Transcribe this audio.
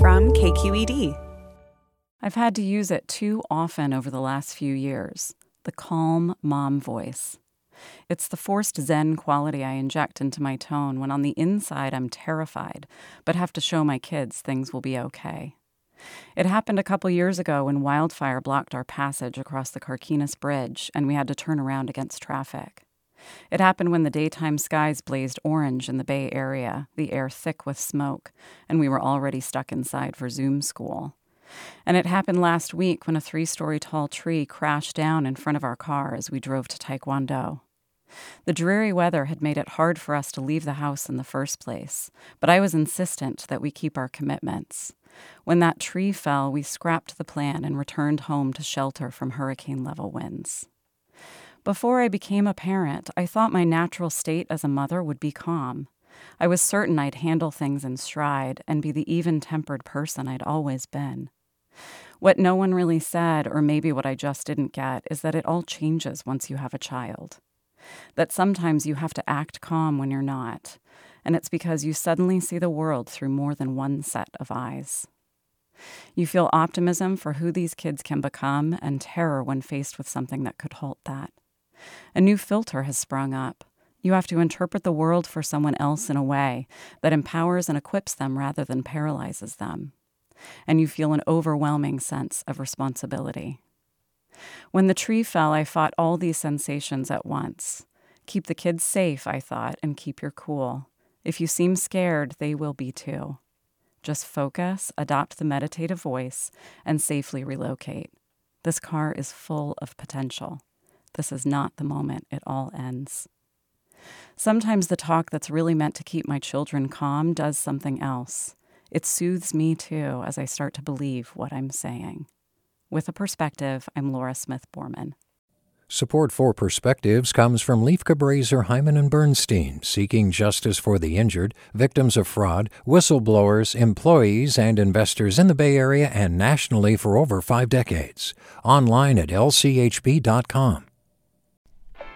From KQED. I've had to use it too often over the last few years the calm mom voice. It's the forced Zen quality I inject into my tone when on the inside I'm terrified, but have to show my kids things will be okay. It happened a couple years ago when wildfire blocked our passage across the Carquinez Bridge and we had to turn around against traffic. It happened when the daytime skies blazed orange in the Bay Area, the air thick with smoke, and we were already stuck inside for Zoom school. And it happened last week when a three story tall tree crashed down in front of our car as we drove to Taekwondo. The dreary weather had made it hard for us to leave the house in the first place, but I was insistent that we keep our commitments. When that tree fell, we scrapped the plan and returned home to shelter from hurricane level winds. Before I became a parent, I thought my natural state as a mother would be calm. I was certain I'd handle things in stride and be the even tempered person I'd always been. What no one really said, or maybe what I just didn't get, is that it all changes once you have a child. That sometimes you have to act calm when you're not, and it's because you suddenly see the world through more than one set of eyes. You feel optimism for who these kids can become and terror when faced with something that could halt that. A new filter has sprung up. You have to interpret the world for someone else in a way that empowers and equips them rather than paralyzes them and you feel an overwhelming sense of responsibility. When the tree fell, I fought all these sensations at once. Keep the kids safe, I thought, and keep your cool. If you seem scared, they will be too. Just focus, adopt the meditative voice, and safely relocate. This car is full of potential. This is not the moment it all ends. Sometimes the talk that's really meant to keep my children calm does something else. It soothes me too as I start to believe what I'm saying. With a perspective, I'm Laura Smith Borrman. Support for Perspectives comes from Lieff Cabraser, Heimann and Bernstein, seeking justice for the injured, victims of fraud, whistleblowers, employees, and investors in the Bay Area and nationally for over five decades. Online at lchb.com.